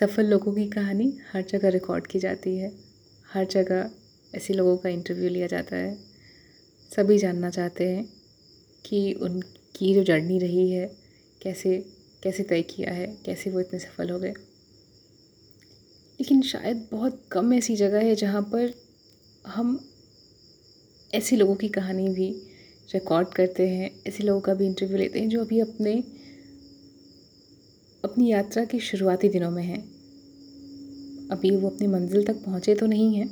सफल लोगों की कहानी हर जगह रिकॉर्ड की जाती है। हर जगह ऐसे लोगों का इंटरव्यू लिया जाता है। सभी जानना चाहते हैं कि उनकी जो जर्नी रही है, कैसे कैसे तय किया है, कैसे वो इतने सफल हो गए। लेकिन शायद बहुत कम ऐसी जगह है जहाँ पर हम ऐसे लोगों की कहानी भी रिकॉर्ड करते हैं, ऐसे लोगों का भी इंटरव्यू लेते हैं जो अभी अपने अपनी यात्रा के शुरुआती दिनों में हैं। अभी वो अपनी मंजिल तक पहुँचे तो नहीं हैं,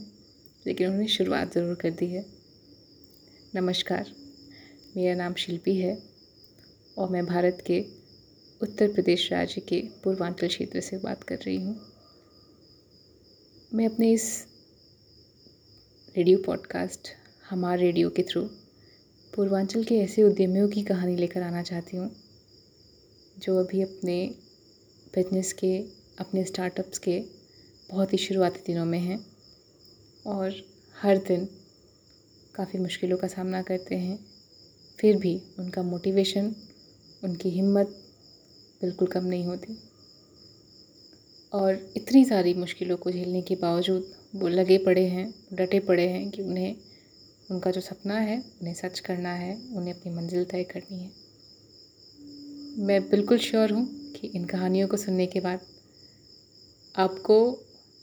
लेकिन उन्होंने शुरुआत ज़रूर कर दी है। नमस्कार, मेरा नाम शिल्पी है और मैं भारत के उत्तर प्रदेश राज्य के पूर्वांचल क्षेत्र से बात कर रही हूँ। मैं अपने इस रेडियो पॉडकास्ट, हमार रेडियो के थ्रू पूर्वांचल के ऐसे उद्यमियों की कहानी लेकर आना चाहती हूँ, जो अभी अपने बिज़नेस के, अपने स्टार्टअप्स के बहुत ही शुरुआती दिनों में हैं और हर दिन काफ़ी मुश्किलों का सामना करते हैं। फिर भी उनका मोटिवेशन उनकी हिम्मत बिल्कुल कम नहीं होती। और इतनी सारी मुश्किलों को झेलने के बावजूद वो लगे पड़े हैं, डटे पड़े हैं कि उन्हें, उनका जो सपना है, उन्हें सच करना है, उन्हें अपनी मंजिल तय करनी है। मैं बिल्कुल श्योर हूँ कि इन कहानियों को सुनने के बाद आपको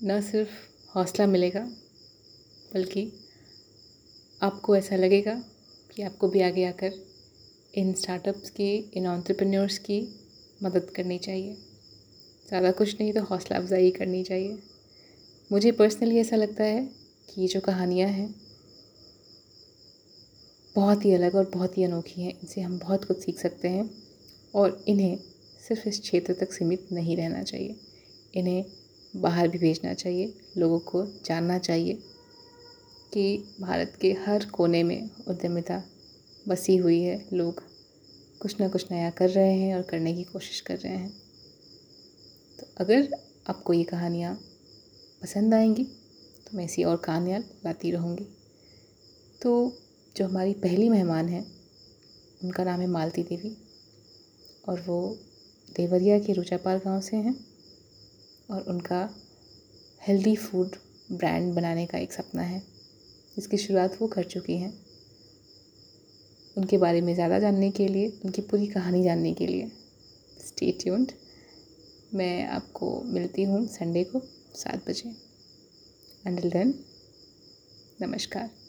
न सिर्फ़ हौसला मिलेगा, बल्कि आपको ऐसा लगेगा कि आपको भी आगे आकर इन स्टार्टअप्स की, इन ऑन्टरप्रेन्योर्स की मदद करनी चाहिए। ज़्यादा कुछ नहीं तो हौसला अफजाई करनी चाहिए। मुझे पर्सनली ऐसा लगता है कि ये जो कहानियाँ हैं, बहुत ही अलग और बहुत ही अनोखी हैं। इनसे हम बहुत कुछ सीख सकते हैं। और इन्हें सिर्फ़ इस क्षेत्र तक सीमित नहीं रहना चाहिए। इन्हें बाहर भी भेजना चाहिए, लोगों को जानना चाहिए कि भारत के हर कोने में उद्यमिता बसी हुई है। लोग कुछ ना कुछ नया कर रहे हैं और करने की कोशिश कर रहे हैं। तो अगर आपको ये कहानियाँ पसंद आएँगी तो मैं ऐसी और कहानियाँ लाती रहूँगी। तो जो हमारी पहली मेहमान हैं, उनका नाम है मालती देवी। और वो देवरिया के रुचापाल गाँव से हैं और उनका हेल्दी फ़ूड ब्रांड बनाने का एक सपना है। जिसकी शुरुआत वो कर चुकी हैं। उनके बारे में ज़्यादा जानने के लिए, उनकी पूरी कहानी जानने के लिए। स्टे ट्यून्ड मैं आपको मिलती हूँ संडे को सात बजे। अंडल देन नमस्कार।